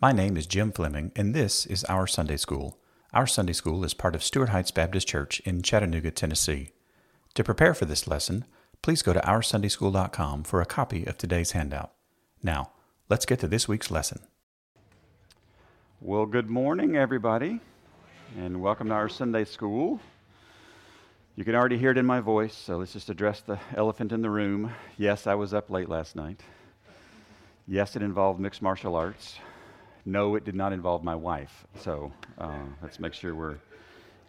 My name is Jim Fleming, and this is Our Sunday School. Our Sunday School is part of Stuart Heights Baptist Church in Chattanooga, Tennessee. To prepare for this lesson, please go to OurSundaySchool.com for a copy of today's handout. Now, let's get to this week's lesson. Well, good morning, everybody, and welcome to our Sunday School. You can already hear it in my voice, so let's just address the elephant in the room. Yes, I was up late last night. Yes, it involved mixed martial arts. No, it did not involve my wife. So uh, let's make sure we're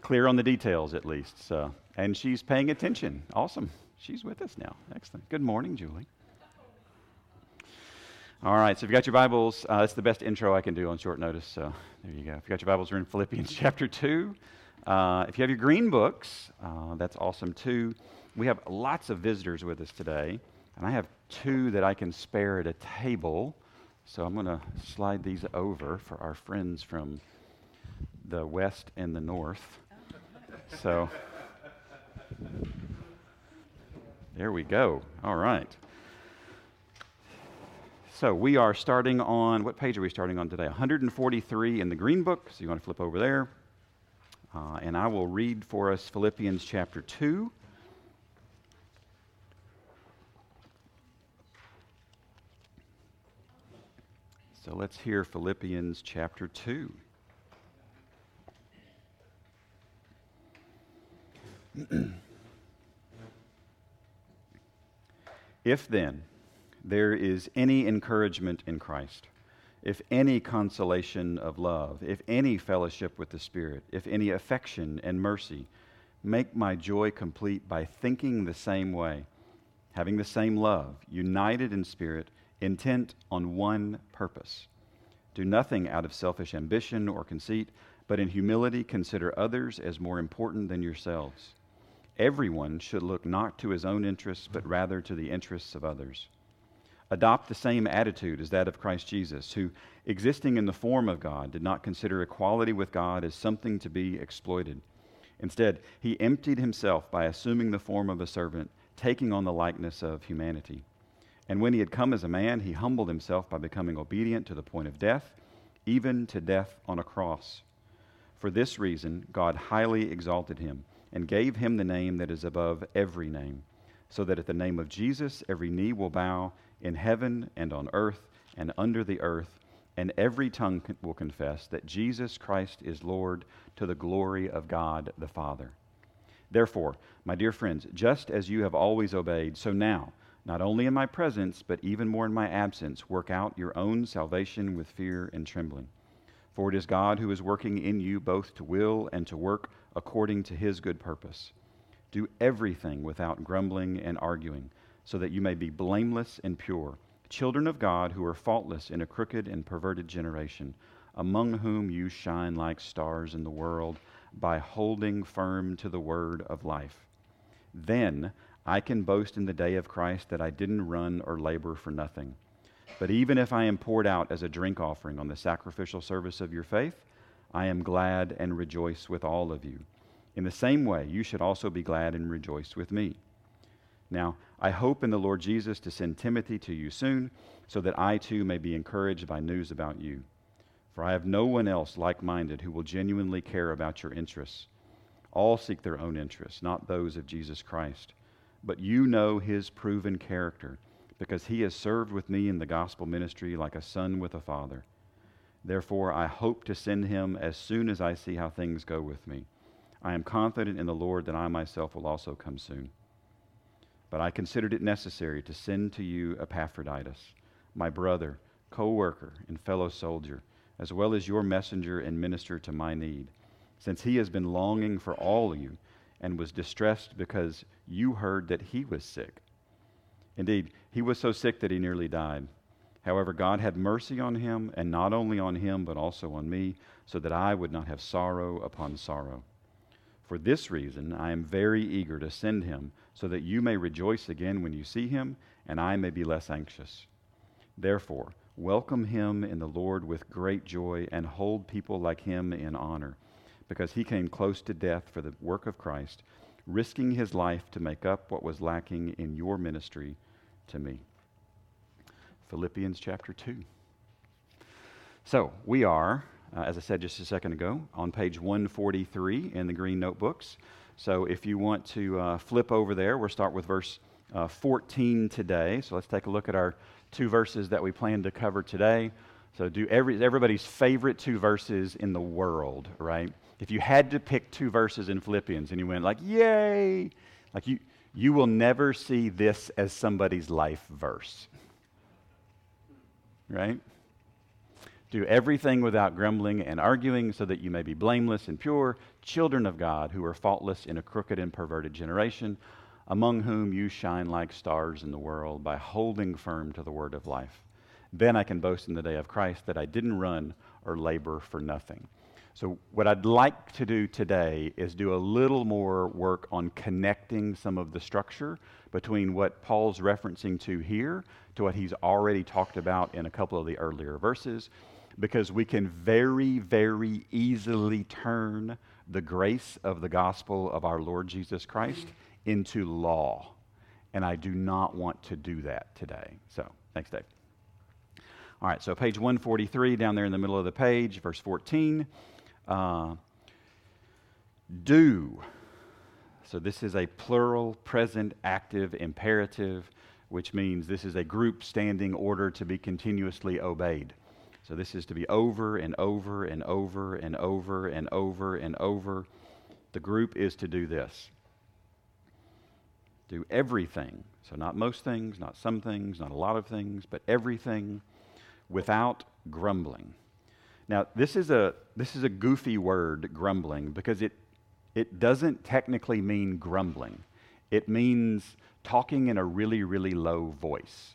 clear on the details at least. So, and she's paying attention. Awesome. She's with us now. Excellent. Good morning, Julie. All right, so if you got your Bibles, uh, that's the best intro I can do on short notice. So there you go. If you got your Bibles, we're in Philippians chapter 2. Uh, if you have your green books, uh, that's awesome too. We have lots of visitors with us today, and I have two that I can spare at a table. So I'm going to slide these over for our friends from the west and the north. So there we go. All right. So we are starting on, what page are we starting on today? 143 in the Green Book. So you want to flip over there. Uh, and I will read for us Philippians chapter 2. So let's hear Philippians chapter 2. if then there is any encouragement in Christ, if any consolation of love, if any fellowship with the Spirit, if any affection and mercy, make my joy complete by thinking the same way, having the same love, united in spirit intent on one purpose. Do nothing out of selfish ambition or conceit, but in humility consider others as more important than yourselves. Everyone should look not to his own interests, but rather to the interests of others. Adopt the same attitude as that of Christ Jesus, who, existing in the form of God, did not consider equality with God as something to be exploited. Instead, he emptied himself by assuming the form of a servant, taking on the likeness of humanity. And when he had come as a man, he humbled himself by becoming obedient to the point of death, even to death on a cross. For this reason, God highly exalted him and gave him the name that is above every name, so that at the name of Jesus every knee will bow in heaven and on earth and under the earth, and every tongue will confess that Jesus Christ is Lord to the glory of God the Father. Therefore, my dear friends, just as you have always obeyed, so now, not only in my presence, but even more in my absence, work out your own salvation with fear and trembling. For it is God who is working in you both to will and to work according to his good purpose. Do everything without grumbling and arguing, so that you may be blameless and pure, children of God who are faultless in a crooked and perverted generation, among whom you shine like stars in the world by holding firm to the word of life. Then I can boast in the day of Christ that I didn't run or labor for nothing. But even if I am poured out as a drink offering on the sacrificial service of your faith, I am glad and rejoice with all of you. In the same way, you should also be glad and rejoice with me. Now, I hope in the Lord Jesus to send Timothy to you soon, so that I too may be encouraged by news about you. For I have no one else like minded who will genuinely care about your interests. All seek their own interests, not those of Jesus Christ but you know his proven character, because he has served with me in the gospel ministry like a son with a father. Therefore, I hope to send him as soon as I see how things go with me. I am confident in the Lord that I myself will also come soon. But I considered it necessary to send to you Epaphroditus, my brother, co worker, and fellow soldier, as well as your messenger and minister to my need, since he has been longing for all of you and was distressed because you heard that he was sick. Indeed, he was so sick that he nearly died. However, God had mercy on him, and not only on him, but also on me, so that I would not have sorrow upon sorrow. For this reason, I am very eager to send him, so that you may rejoice again when you see him, and I may be less anxious. Therefore, welcome him in the Lord with great joy, and hold people like him in honor because he came close to death for the work of Christ, risking his life to make up what was lacking in your ministry to me. Philippians chapter 2. So we are, uh, as I said just a second ago, on page 143 in the green notebooks. So if you want to uh, flip over there, we'll start with verse uh, 14 today. So let's take a look at our two verses that we plan to cover today. So do every, everybody's favorite two verses in the world, right? If you had to pick two verses in Philippians and you went like, yay, like you, you will never see this as somebody's life verse, right? Do everything without grumbling and arguing, so that you may be blameless and pure, children of God, who are faultless in a crooked and perverted generation, among whom you shine like stars in the world by holding firm to the word of life. Then I can boast in the day of Christ that I didn't run or labor for nothing. So, what I'd like to do today is do a little more work on connecting some of the structure between what Paul's referencing to here to what he's already talked about in a couple of the earlier verses because we can very, very easily turn the grace of the gospel of our Lord Jesus Christ into law. And I do not want to do that today. So, thanks, Dave. All right, so page 143, down there in the middle of the page, verse 14. Uh, do. So, this is a plural, present, active, imperative, which means this is a group standing order to be continuously obeyed. So this is to be over and over and over and over and over and over. The group is to do this do everything. So, not most things, not some things, not a lot of things, but everything without grumbling. Now, this is a, this is a goofy word, grumbling, because it, it doesn't technically mean grumbling. It means talking in a really, really low voice.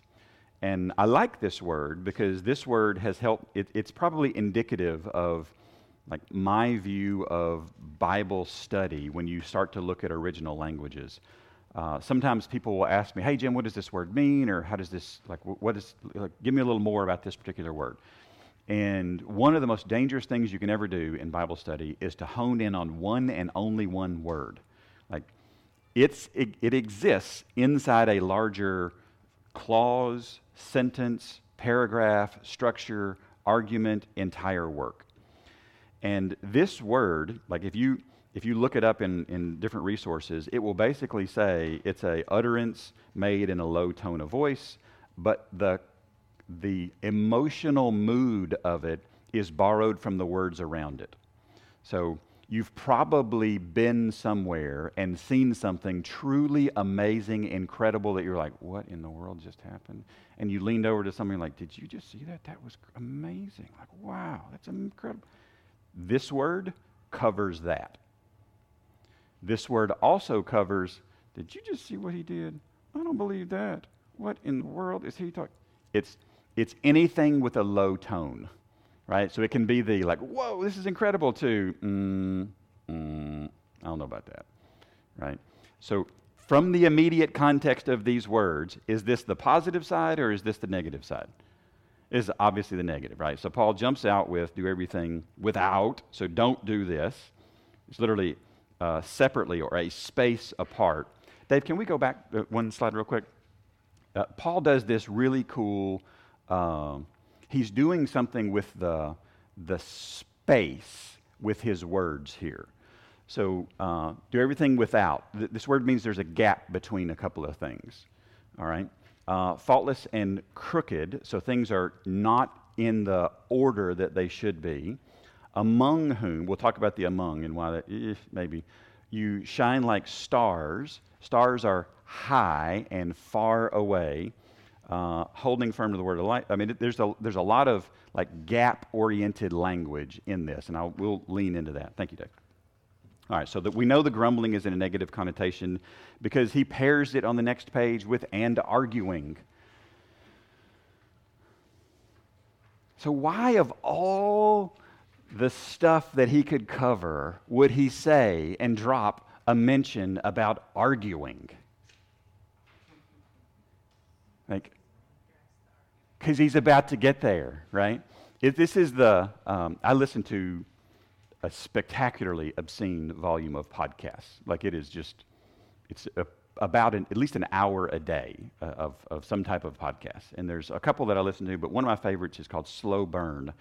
And I like this word because this word has helped, it, it's probably indicative of like my view of Bible study when you start to look at original languages. Uh, sometimes people will ask me, "Hey Jim, what does this word mean?" Or "How does this like? What is? Like, give me a little more about this particular word." And one of the most dangerous things you can ever do in Bible study is to hone in on one and only one word. Like, it's it, it exists inside a larger clause, sentence, paragraph, structure, argument, entire work. And this word, like if you if you look it up in, in different resources, it will basically say it's a utterance made in a low tone of voice, but the the emotional mood of it is borrowed from the words around it. So you've probably been somewhere and seen something truly amazing, incredible that you're like, what in the world just happened? And you leaned over to somebody like, did you just see that? That was amazing. Like, wow, that's incredible. This word covers that. This word also covers, did you just see what he did? I don't believe that. What in the world is he talking? It's, it's anything with a low tone right? So it can be the like, whoa, this is incredible, to, mm, mm, I don't know about that, right? So from the immediate context of these words, is this the positive side or is this the negative side? Is obviously the negative, right? So Paul jumps out with do everything without, so don't do this. It's literally uh, separately or a space apart. Dave, can we go back uh, one slide real quick? Uh, Paul does this really cool um, he's doing something with the, the space with his words here. So uh, do everything without. Th- this word means there's a gap between a couple of things. All right? Uh, faultless and crooked, so things are not in the order that they should be. Among whom, we'll talk about the among and why that, maybe, you shine like stars. Stars are high and far away uh, holding firm to the word of life. I mean, there's a, there's a lot of like gap oriented language in this, and I will lean into that. Thank you, Dave. All right, so that we know the grumbling is in a negative connotation because he pairs it on the next page with and arguing. So, why, of all the stuff that he could cover, would he say and drop a mention about arguing? Like, because he's about to get there, right? If this is the, um, I listen to a spectacularly obscene volume of podcasts. Like it is just, it's a, about an, at least an hour a day uh, of, of some type of podcast. And there's a couple that I listen to, but one of my favorites is called Slow Burn.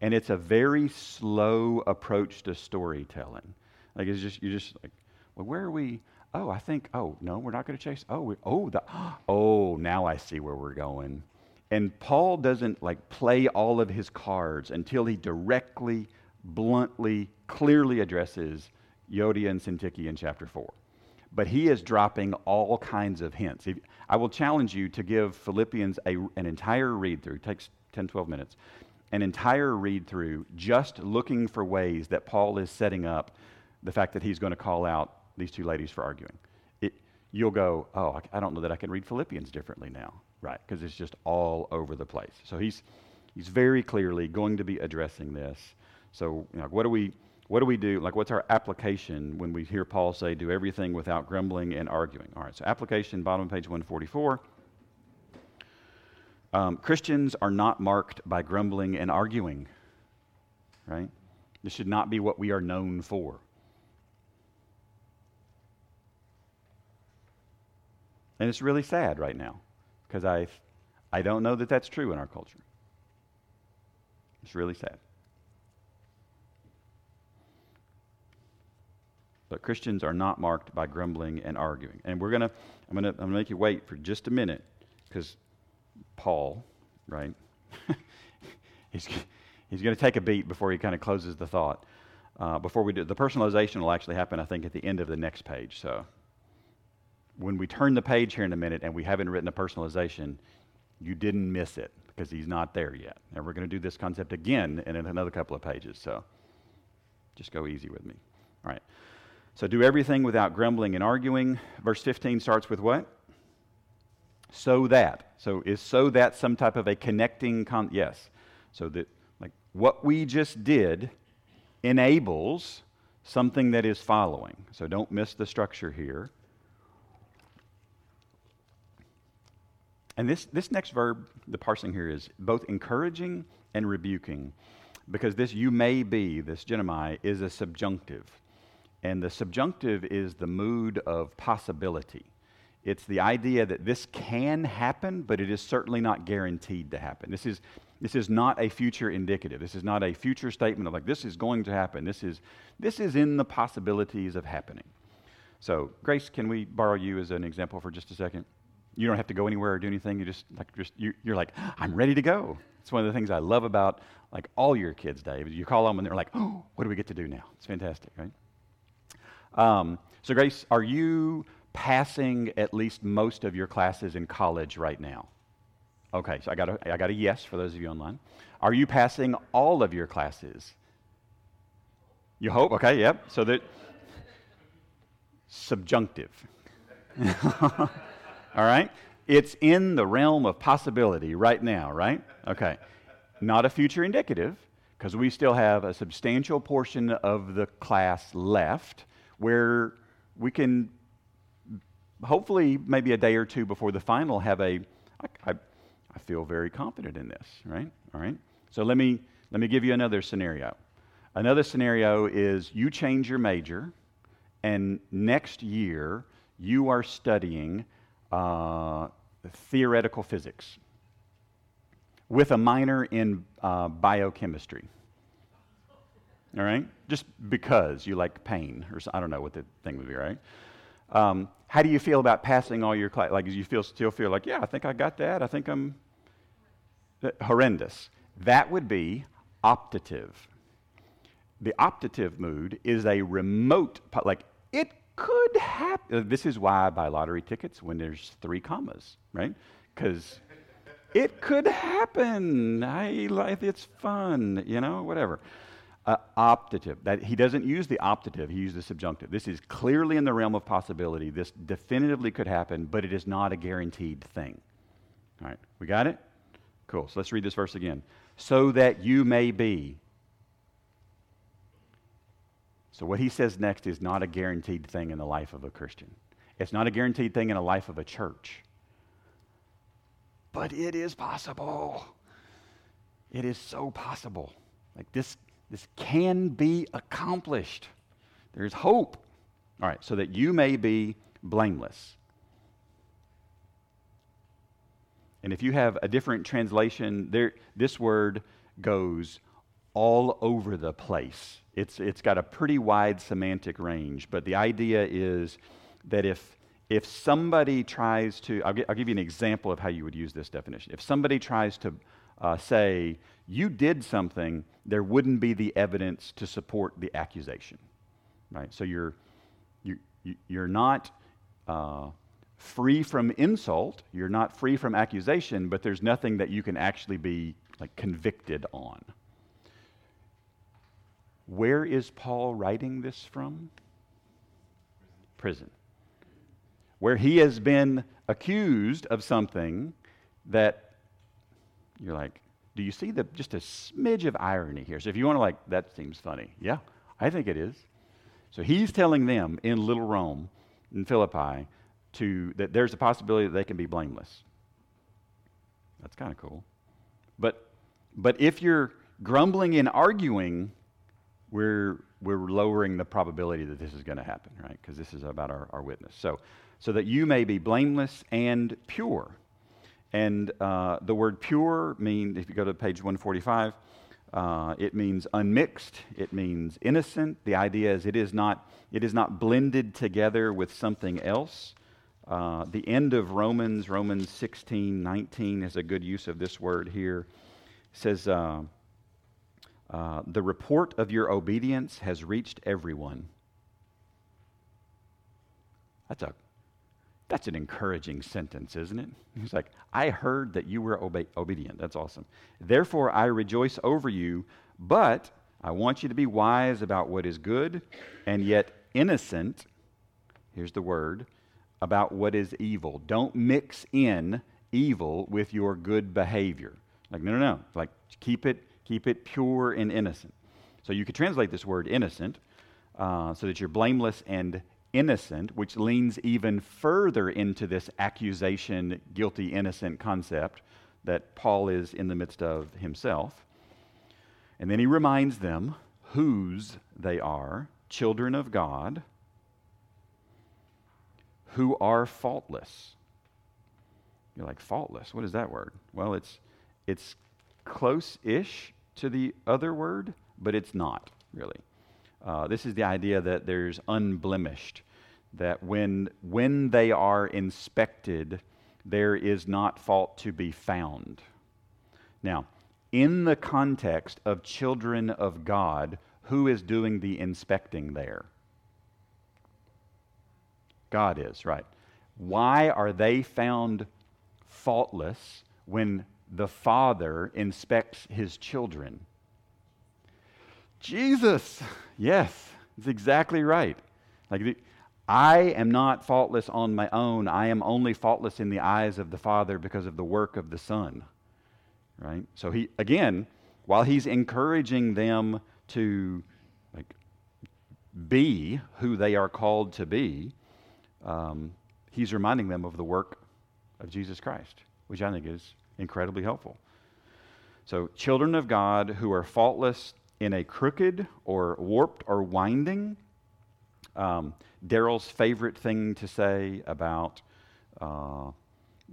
And it's a very slow approach to storytelling. Like it's just you're just like, well, where are we? Oh, I think. Oh no, we're not going to chase. Oh, we, oh, the, oh, now I see where we're going. And Paul doesn't like play all of his cards until he directly, bluntly, clearly addresses Euodia and Syntyche in chapter four. But he is dropping all kinds of hints. If, I will challenge you to give Philippians a, an entire read through. Takes 10, 12 minutes. An entire read through, just looking for ways that Paul is setting up the fact that he's going to call out these two ladies for arguing. It, you'll go, oh, I, don't know that I can read Philippians differently now, right? Because it's just all over the place. So he's, he's very clearly going to be addressing this. So, you know, what do we what do we do? Like, what's our application when we hear Paul say, do everything without grumbling and arguing? All right, so application, bottom of page 144. Um, Christians are not marked by grumbling and arguing, right? This should not be what we are known for. And it's really sad right now because I, I don't know that that's true in our culture. It's really sad. But Christians are not marked by grumbling and arguing. And we're going to, I'm going to I'm gonna make you wait for just a minute because Paul, right? he's he's going to take a beat before he kind of closes the thought. Uh, before we do, the personalization will actually happen, I think, at the end of the next page. So when we turn the page here in a minute and we haven't written a personalization, you didn't miss it because he's not there yet. And we're going to do this concept again in another couple of pages. So just go easy with me. All right. So do everything without grumbling and arguing. Verse 15 starts with what? So that. So is so that some type of a connecting con yes. So that like what we just did enables something that is following. So don't miss the structure here. And this, this next verb, the parsing here is both encouraging and rebuking, because this you may be, this ginomai, is a subjunctive. And the subjunctive is the mood of possibility. It's the idea that this can happen, but it is certainly not guaranteed to happen. This is, this is not a future indicative. This is not a future statement of like, this is going to happen. This is, this is in the possibilities of happening. So, Grace, can we borrow you as an example for just a second? You don't have to go anywhere or do anything. You just like just you, are like, I'm ready to go. It's one of the things I love about like all your kids, Dave. You call them and they're like, oh, what do we get to do now? It's fantastic, right? Um, so, Grace, are you passing at least most of your classes in college right now? Okay, so I got a, I got a yes for those of you online. Are you passing all of your classes? You hope? Okay, yep. So that subjunctive. All right? It's in the realm of possibility right now, right? Okay. Not a future indicative, because we still have a substantial portion of the class left where we can hopefully maybe a day or two before the final have a I, I, feel very confident in this right all right so let me let me give you another scenario another scenario is you change your major and next year you are studying uh, theoretical physics with a minor in uh, biochemistry. All right? Just because you like pain, or I don't know what the thing would be, right? Um, how do you feel about passing all your class? Like, do you feel still feel like, yeah, I think I got that. I think I'm horrendous. That would be optative. The optative mood is a remote, like it could happen. Uh, this is why I buy lottery tickets when there's three commas, right? Because it could happen. I like it's fun, you know, whatever. Uh, optative. That he doesn't use the optative; he uses the subjunctive. This is clearly in the realm of possibility. This definitively could happen, but it is not a guaranteed thing. All right, we got it. Cool. So let's read this verse again. So that you may be so, what he says next is not a guaranteed thing in the life of a Christian. It's not a guaranteed thing in the life of a church. But it is possible. It is so possible. Like this, this can be accomplished. There's hope. All right, so that you may be blameless. And if you have a different translation, there, this word goes all over the place. It's, it's got a pretty wide semantic range, but the idea is that if, if somebody tries to, I'll, I'll give you an example of how you would use this definition. If somebody tries to uh, say, you did something, there wouldn't be the evidence to support the accusation. Right? So you're, you, you're not uh, free from insult, you're not free from accusation, but there's nothing that you can actually be like convicted on. Where is Paul writing this from? Prison. Where he has been accused of something that you're like, do you see the just a smidge of irony here? So if you want to like, that seems funny. Yeah, I think it is. So he's telling them in Little Rome, in Philippi, to that there's a possibility that they can be blameless. That's kind of cool. But but if you're grumbling and arguing, we're we're lowering the probability that this is going to happen, right? Because this is about our, our witness. So so that you may be blameless and pure. And uh, the word pure means, if you go to page 145, uh, it means unmixed. It means innocent. The idea is it is not, it is not blended together with something else. Uh, the end of Romans, Romans 16, 19, is a good use of this word here. It says, uh, uh, The report of your obedience has reached everyone. That's a that's an encouraging sentence, isn't it? He's like, I heard that you were obe- obedient. That's awesome. Therefore, I rejoice over you, but I want you to be wise about what is good and yet innocent. Here's the word about what is evil. Don't mix in evil with your good behavior. Like, no, no, no. Like, keep it, keep it pure and innocent. So you could translate this word innocent uh, so that you're blameless and innocent, which leans even further into this accusation, guilty, innocent concept that Paul is in the midst of himself. And then he reminds them whose they are children of God who are faultless. You're like, faultless? What is that word? Well, it's, it's close ish to the other word, but it's not really. Uh, this is the idea that there's unblemished, that when, when they are inspected, there is not fault to be found. Now, in the context of children of God, who is doing the inspecting there? God is, right. Why are they found faultless when the Father inspects his children? Jesus. Yes, it's exactly right. Like I am not faultless on my own. I am only faultless in the eyes of the Father because of the work of the Son. Right? So he again, while he's encouraging them to like be who they are called to be, um, he's reminding them of the work of Jesus Christ, which I think is incredibly helpful. So, children of God who are faultless in a crooked or warped or winding. Um, Daryl's favorite thing to say about uh,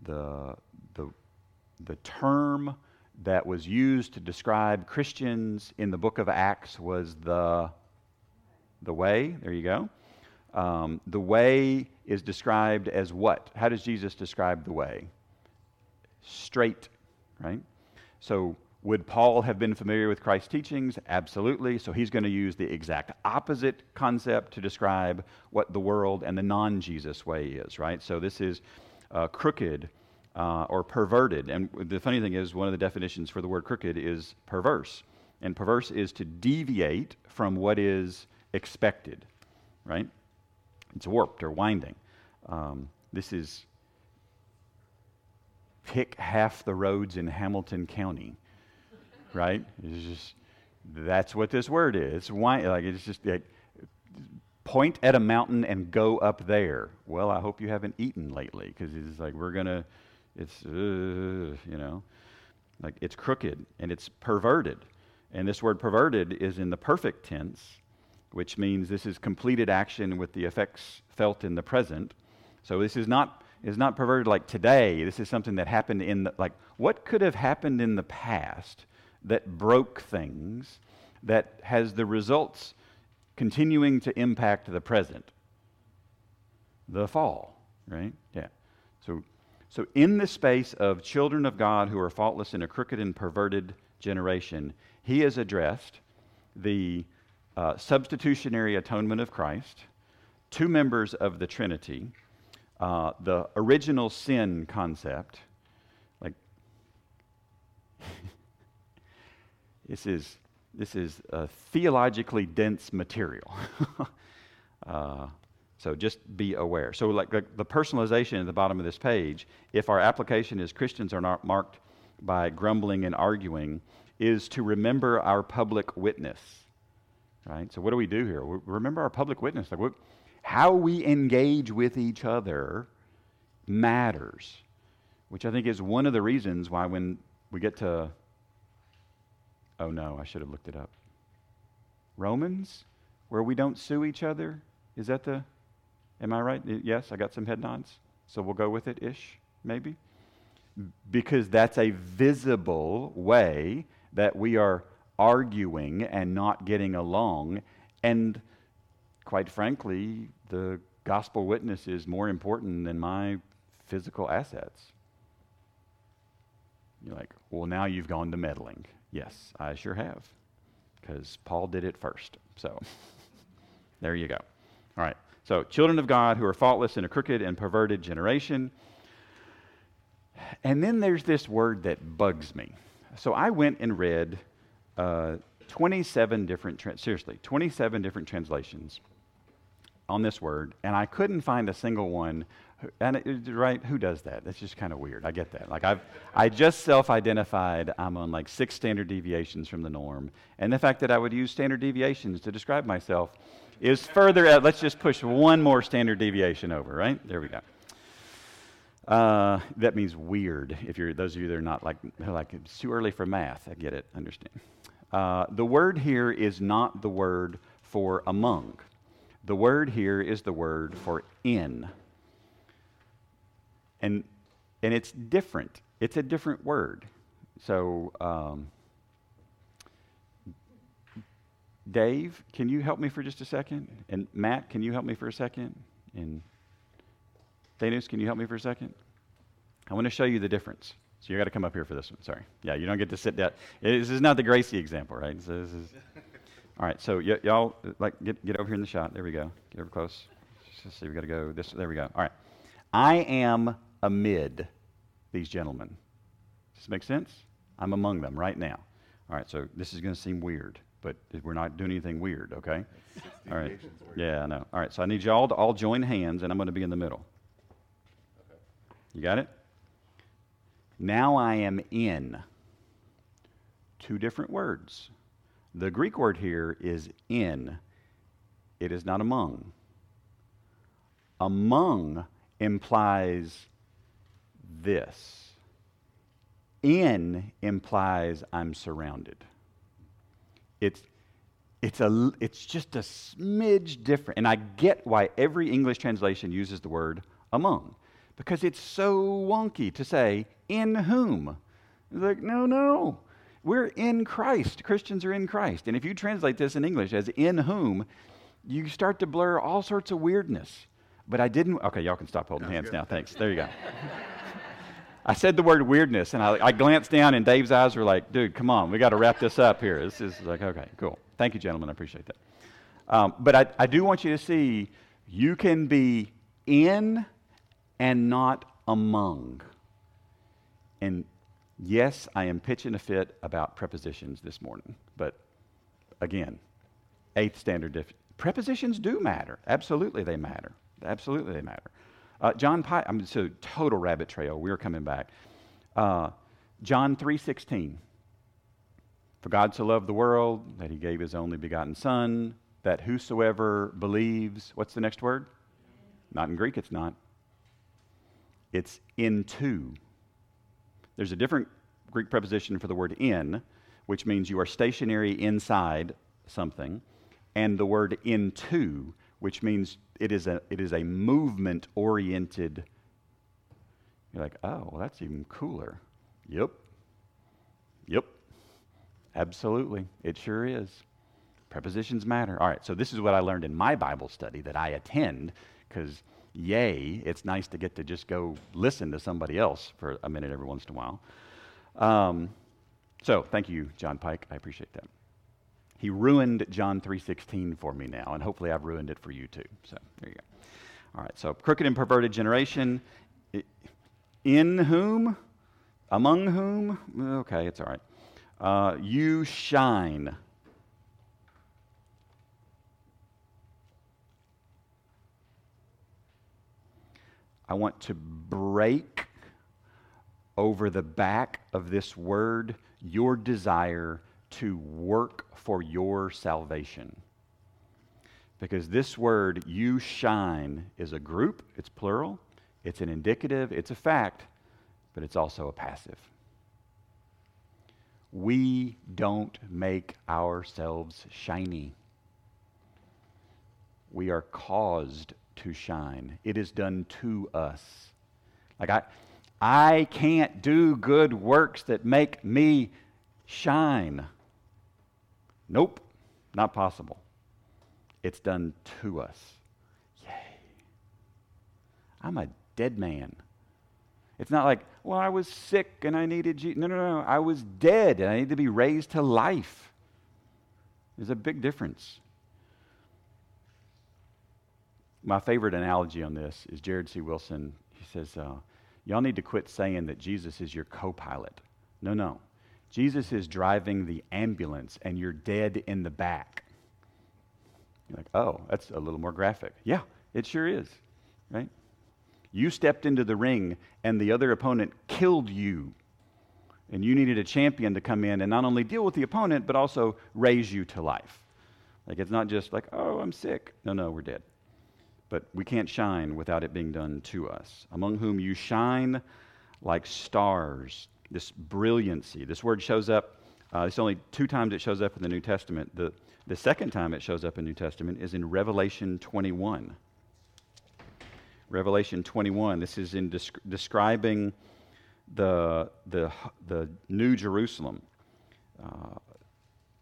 the, the, the term that was used to describe Christians in the book of Acts was the, the way. There you go. Um, the way is described as what? How does Jesus describe the way? Straight, right? So would Paul have been familiar with Christ's teachings? Absolutely. So he's going to use the exact opposite concept to describe what the world and the non Jesus way is, right? So this is uh, crooked uh, or perverted. And the funny thing is, one of the definitions for the word crooked is perverse. And perverse is to deviate from what is expected, right? It's warped or winding. Um, this is pick half the roads in Hamilton County right? It's just that's what this word is. Why? Like it's just like point at a mountain and go up there. Well, I hope you haven't eaten lately because it's like we're gonna. It's uh, you know, like it's crooked and it's perverted, and this word perverted is in the perfect tense, which means this is completed action with the effects felt in the present. So this is not is not perverted like today. This is something that happened in the, like what could have happened in the past that broke things, that has the results continuing to impact the present. The fall, right? Yeah. So, so in the space of children of God who are faultless in a crooked and perverted generation, he has addressed the uh, substitutionary atonement of Christ, two members of the Trinity, uh, the original sin concept. Like, this is this is a theologically dense material. uh, so just be aware. So, like, like the personalization at the bottom of this page, if our application is Christians are not marked by grumbling and arguing, is to remember our public witness. Right? So, what do we do here? We remember our public witness. Like, what, how we engage with each other matters, which I think is one of the reasons why when we get to, oh no, I should have looked it up. Romans, where we don't sue each other, is that the, am I right? Yes, I got some head nods. So we'll go with it ish, maybe. Because that's a visible way that we are arguing and not getting along. And quite frankly, the gospel witness is more important than my physical assets. You're like, well, now you've gone to meddling. Yes, I sure have, because Paul did it first. So there you go. All right. So, children of God who are faultless in a crooked and perverted generation. And then there's this word that bugs me. So, I went and read uh, 27 different, tra- seriously, 27 different translations on this word, and I couldn't find a single one. And it, right, who does that? That's just kind of weird. I get that. Like I've, I just self-identified. I'm on like six standard deviations from the norm, and the fact that I would use standard deviations to describe myself is further. Uh, let's just push one more standard deviation over. Right there, we go. Uh, that means weird. If you're those of you that are not like like it's too early for math, I get it. Understand. Uh, the word here is not the word for among. The word here is the word for in. And, and it's different. It's a different word. So, um, Dave, can you help me for just a second? And Matt, can you help me for a second? And Thanos, can you help me for a second? I want to show you the difference. So you got to come up here for this one. Sorry. Yeah, you don't get to sit down. This is not the Gracie example, right? So this is. All right. So y- y'all, like, get get over here in the shot. There we go. Get over close. Let's see. We got to go this. There we go. All right. I am amid these gentlemen. Does this make sense? I'm among them right now. All right. So this is going to seem weird, but we're not doing anything weird. Okay. All right. Yeah, I know. All right. So I need y'all to all join hands, and I'm going to be in the middle. You got it? Now I am in. Two different words. The Greek word here is in, it is not among. Among implies this, in implies I'm surrounded. It's, it's, a, it's just a smidge different. And I get why every English translation uses the word among, because it's so wonky to say in whom? It's like, no, no. We're in Christ. Christians are in Christ. And if you translate this in English as in whom, you start to blur all sorts of weirdness. But I didn't. Okay, y'all can stop holding hands good. now. Thanks. There you go. I said the word weirdness, and I, I, glanced down, and Dave's eyes were like, dude, come on, we got to wrap this up here. This is like, okay, cool. Thank you, gentlemen. I appreciate that. Um, but I, I do want you to see you can be in and not among. And yes, I am pitching a fit about prepositions this morning, but again, eighth standard dif- prepositions do matter. Absolutely, they matter. Absolutely, they matter. Uh, John Piper, I'm so total rabbit trail. We're coming back. Uh, John three sixteen. For God so loved the world that He gave His only begotten Son, that whosoever believes. What's the next word? Not in Greek. It's not. It's into there's a different Greek preposition for the word in, which means you are stationary inside something, and the word into, which means it is a, it is a movement oriented. You're like, oh, well, that's even cooler. Yep. Yep. Absolutely. It sure is. Prepositions matter. All right, so this is what I learned in my Bible study that I attend because, yay, it's nice to get to just go listen to somebody else for a minute every once in a while. Um, so, thank you, John Pike. I appreciate that. He ruined John 3:16 for me now, and hopefully I've ruined it for you too. So, there you go. All right, so crooked and perverted generation, in whom, among whom, okay, it's all right. Uh, you shine. I want to break over the back of this word your desire to work for your salvation. Because this word, you shine, is a group, it's plural, it's an indicative, it's a fact, but it's also a passive. We don't make ourselves shiny. We are caused to shine. It is done to us. Like I I can't do good works that make me shine. Nope, not possible. It's done to us. Yay. I'm a dead man. It's not like, well, I was sick and I needed Jesus. No, no, no. I was dead and I need to be raised to life. There's a big difference. My favorite analogy on this is Jared C. Wilson. He says, uh, Y'all need to quit saying that Jesus is your co pilot. No, no. Jesus is driving the ambulance and you're dead in the back. You're like, oh, that's a little more graphic. Yeah, it sure is, right? You stepped into the ring and the other opponent killed you. And you needed a champion to come in and not only deal with the opponent, but also raise you to life. Like, it's not just like, oh, I'm sick. No, no, we're dead. But we can't shine without it being done to us. Among whom you shine like stars this brilliancy. This word shows up, uh, it's only two times it shows up in the New Testament. The, the second time it shows up in New Testament is in Revelation 21. Revelation 21, this is in desc- describing the, the, the New Jerusalem. Uh,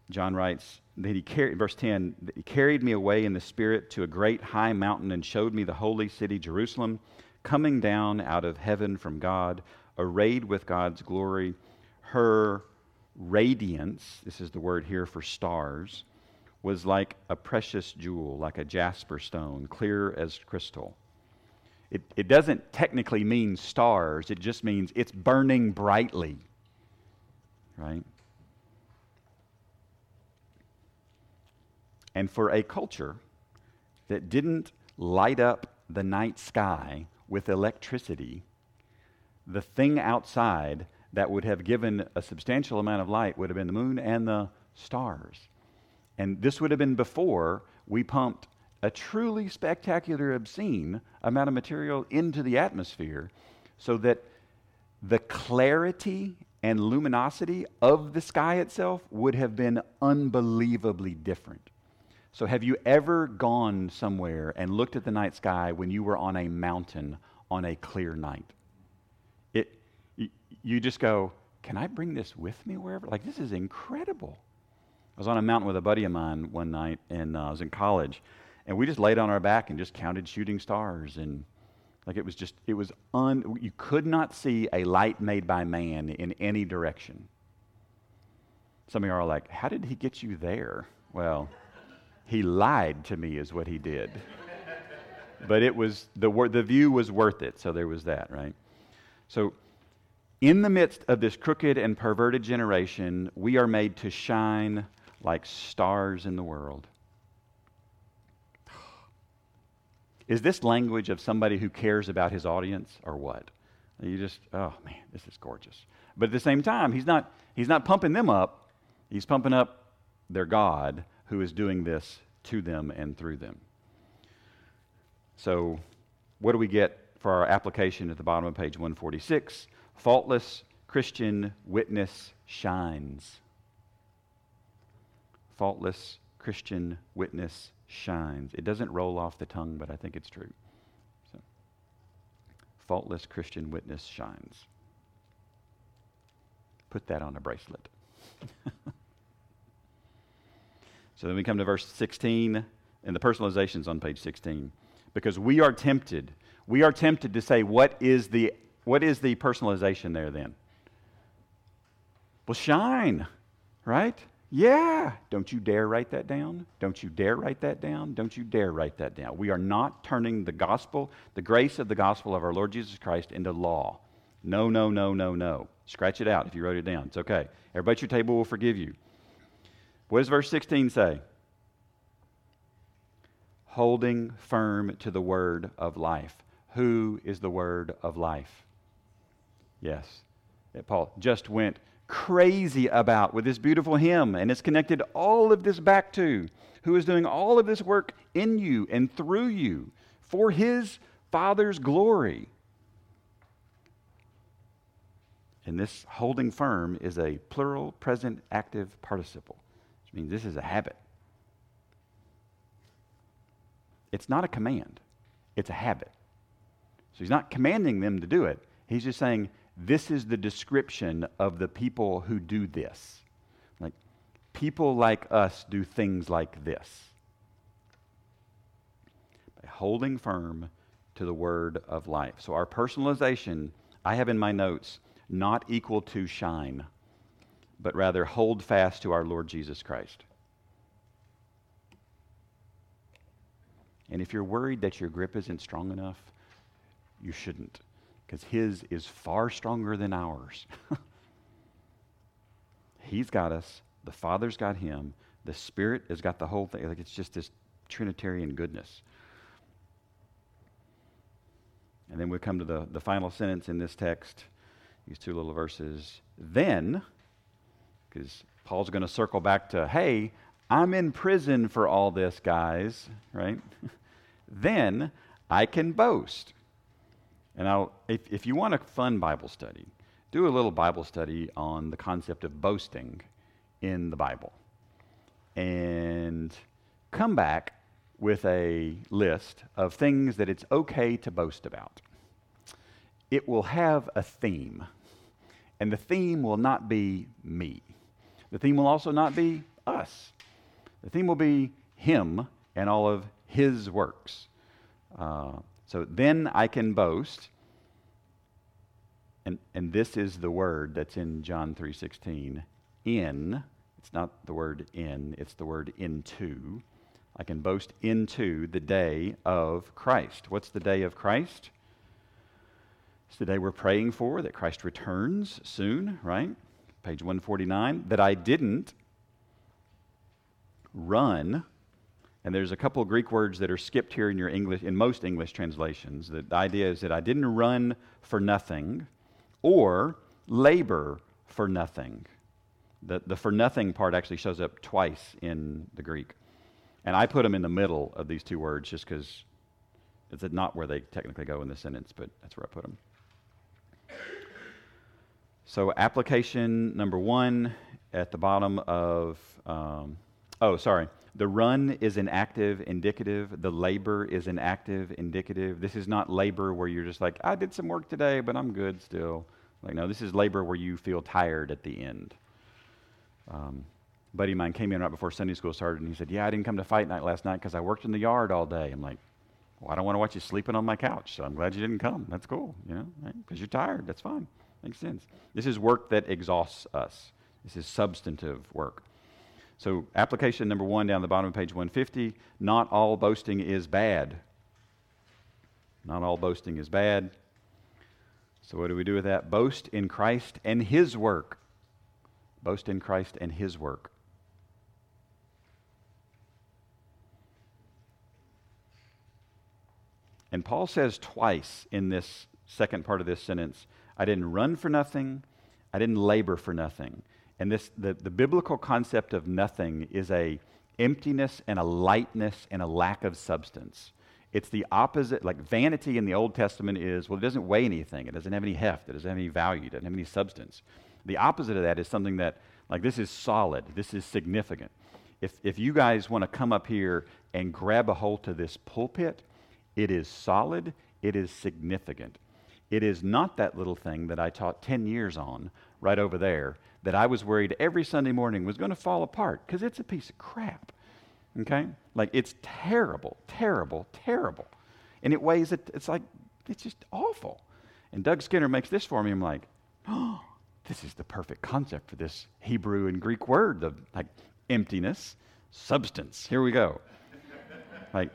John writes that he carried, verse 10, he carried me away in the Spirit to a great high mountain and showed me the holy city, Jerusalem, coming down out of heaven from God arrayed with God's glory. Her radiance, this is the word here for stars, was like a precious jewel, like a jasper stone, clear as crystal. It, it doesn't technically mean stars, it just means it's burning brightly, right? And for a culture that didn't light up the night sky with electricity, the thing outside that would have given a substantial amount of light would have been the moon and the stars. And this would have been before we pumped a truly spectacular, obscene amount of material into the atmosphere so that the clarity and luminosity of the sky itself would have been unbelievably different. So, have you ever gone somewhere and looked at the night sky when you were on a mountain on a clear night? It, you just go, can I bring this with me wherever? Like, this is incredible. I was on a mountain with a buddy of mine one night, and uh, I was in college, and we just laid on our back and just counted shooting stars. And like, it was just, it was un, you could not see a light made by man in any direction. Some of you are like, how did he get you there? Well, he lied to me, is what he did. but it was, the, the view was worth it, so there was that, right? So, in the midst of this crooked and perverted generation, we are made to shine like stars in the world. Is this language of somebody who cares about his audience or what? You just, oh man, this is gorgeous. But at the same time, he's not, he's not pumping them up, he's pumping up their God who is doing this to them and through them. So, what do we get for our application at the bottom of page 146? Faultless Christian witness shines. Faultless Christian witness shines. It doesn't roll off the tongue, but I think it's true. So, faultless Christian witness shines. Put that on a bracelet. So then we come to verse 16, and the personalization is on page 16. Because we are tempted. We are tempted to say, what is the, what is the personalization there then? Well, shine, right? Yeah. Don't you dare write that down. Don't you dare write that down. Don't you dare write that down. We are not turning the gospel, the grace of the gospel of our Lord Jesus Christ, into law. No, no, no, no, no. Scratch it out if you wrote it down. It's okay. Everybody at your table will forgive you. What does verse 16 say? Holding firm to the word of life. Who is the word of life? Yes. Paul just went crazy about with this beautiful hymn, and it's connected all of this back to who is doing all of this work in you and through you for his Father's glory. And this holding firm is a plural present active participle, which means this is a habit. It's not a command, it's a habit. So he's not commanding them to do it. He's just saying, this is the description of the people who do this. Like, people like us do things like this. By holding firm to the word of life. So, our personalization, I have in my notes, not equal to shine, but rather hold fast to our Lord Jesus Christ. And if you're worried that your grip isn't strong enough, you shouldn't because His is far stronger than ours. He's got us, the Father's got Him, the Spirit has got the whole thing. Like it's just this Trinitarian goodness. And then we come to the, the final sentence in this text, these two little verses. Then, because Paul's going to circle back to, hey, I'm in prison for all this, guys, right? then I can boast. And I'll, if, if you want a fun Bible study, do a little Bible study on the concept of boasting in the Bible. And come back with a list of things that it's okay to boast about. It will have a theme, and the theme will not be me. The theme will also not be us. The theme will be Him and all of His works. Uh, so then I can boast. And, and this is the word that's in John 3:16. In, it's not the word in, it's the word into. I can boast into the day of Christ. What's the day of Christ? It's the day we're praying for, that Christ returns soon, right? Page 149. That I didn't run and there's a couple Greek words that are skipped here in your English, in most English translations. The idea is that I didn't run for nothing or labor for nothing. The, the for nothing part actually shows up twice in the Greek. And I put them in the middle of these two words just because it's not where they technically go in the sentence, but that's where I put them. So, application number one at the bottom of, um, oh, sorry. The run is an active indicative. The labor is an active indicative. This is not labor where you're just like, I did some work today, but I'm good still. Like, no, this is labor where you feel tired at the end. Um, buddy of mine came in right before Sunday school started, and he said, Yeah, I didn't come to fight night last night because I worked in the yard all day. I'm like, Well, I don't want to watch you sleeping on my couch, so I'm glad you didn't come. That's cool, you know, because right? you're tired. That's fine. Makes sense. This is work that exhausts us, this is substantive work. So, application number one down the bottom of page 150 not all boasting is bad. Not all boasting is bad. So, what do we do with that? Boast in Christ and His work. Boast in Christ and His work. And Paul says twice in this second part of this sentence I didn't run for nothing, I didn't labor for nothing. And this, the, the biblical concept of nothing is a emptiness and a lightness and a lack of substance. It's the opposite, like vanity in the Old Testament is, well, it doesn't weigh anything. It doesn't have any heft. It doesn't have any value. It doesn't have any substance. The opposite of that is something that, like, this is solid. This is significant. If, if you guys want to come up here and grab a hold to this pulpit, it is solid. It is significant. It is not that little thing that I taught 10 years on right over there that I was worried every Sunday morning was going to fall apart because it's a piece of crap. Okay? Like it's terrible, terrible, terrible. And it weighs it, it's like, it's just awful. And Doug Skinner makes this for me. I'm like, oh, this is the perfect concept for this Hebrew and Greek word of like emptiness, substance. Here we go. like,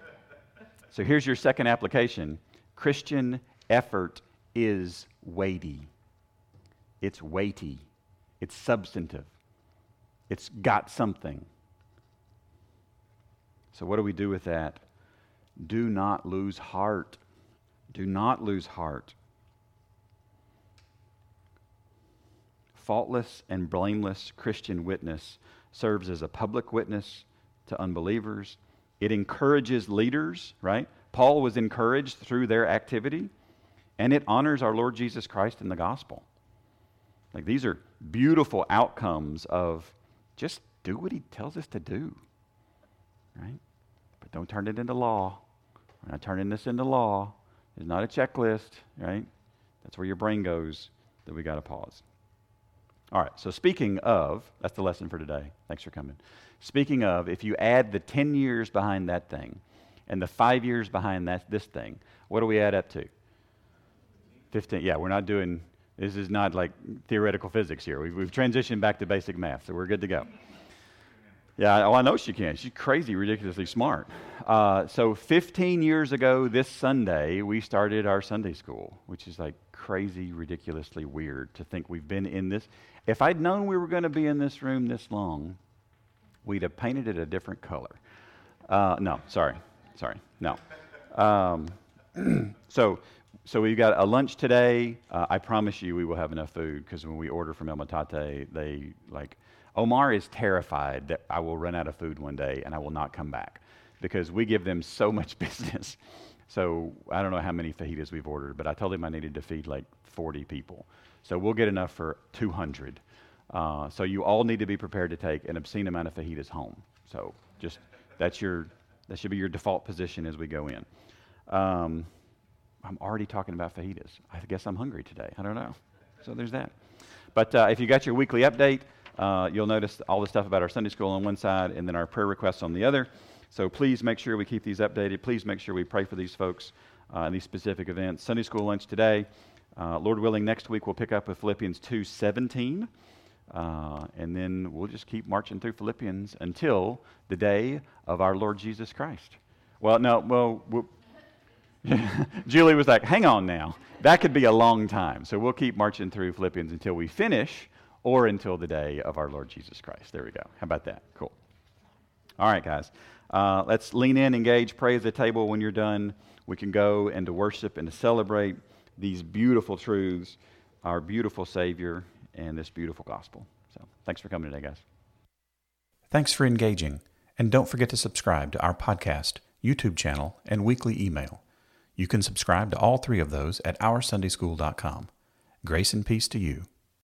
so here's your second application Christian effort is weighty. It's weighty. It's substantive. It's got something. So, what do we do with that? Do not lose heart. Do not lose heart. Faultless and blameless Christian witness serves as a public witness to unbelievers. It encourages leaders, right? Paul was encouraged through their activity, and it honors our Lord Jesus Christ in the gospel. Like these are beautiful outcomes of just do what he tells us to do, right? But don't turn it into law. We're not turning this into law. It's not a checklist, right? That's where your brain goes that we got to pause. All right, so speaking of, that's the lesson for today. Thanks for coming. Speaking of, if you add the 10 years behind that thing and the five years behind that, this thing, what do we add up to? 15. Yeah, we're not doing, this is not like theoretical physics here. We've, we've transitioned back to basic math, so we're good to go. Yeah, oh, I know she can. She's crazy, ridiculously smart. Uh, so, 15 years ago this Sunday, we started our Sunday school, which is like crazy, ridiculously weird to think we've been in this. If I'd known we were going to be in this room this long, we'd have painted it a different color. Uh, no, sorry, sorry, no. Um, so, so we've got a lunch today. Uh, I promise you, we will have enough food because when we order from El Matate, they like Omar is terrified that I will run out of food one day and I will not come back because we give them so much business. So I don't know how many fajitas we've ordered, but I told him I needed to feed like 40 people. So we'll get enough for 200. Uh, so you all need to be prepared to take an obscene amount of fajitas home. So just that's your that should be your default position as we go in. Um, I'm already talking about fajitas. I guess I'm hungry today. I don't know. So there's that. But uh, if you got your weekly update, uh, you'll notice all the stuff about our Sunday school on one side and then our prayer requests on the other. So please make sure we keep these updated. Please make sure we pray for these folks uh, in these specific events. Sunday school lunch today. Uh, Lord willing, next week we'll pick up with Philippians 2:17, uh, and then we'll just keep marching through Philippians until the day of our Lord Jesus Christ. Well, no, well, we'll, Julie was like, "Hang on now, that could be a long time." So we'll keep marching through Philippians until we finish or until the day of our Lord Jesus Christ. There we go. How about that? Cool. All right, guys. Uh, let's lean in, engage, pray at the table. When you're done, we can go and to worship and to celebrate these beautiful truths, our beautiful Savior, and this beautiful gospel. So thanks for coming today, guys. Thanks for engaging. And don't forget to subscribe to our podcast, YouTube channel, and weekly email. You can subscribe to all three of those at OurSundaySchool.com. Grace and peace to you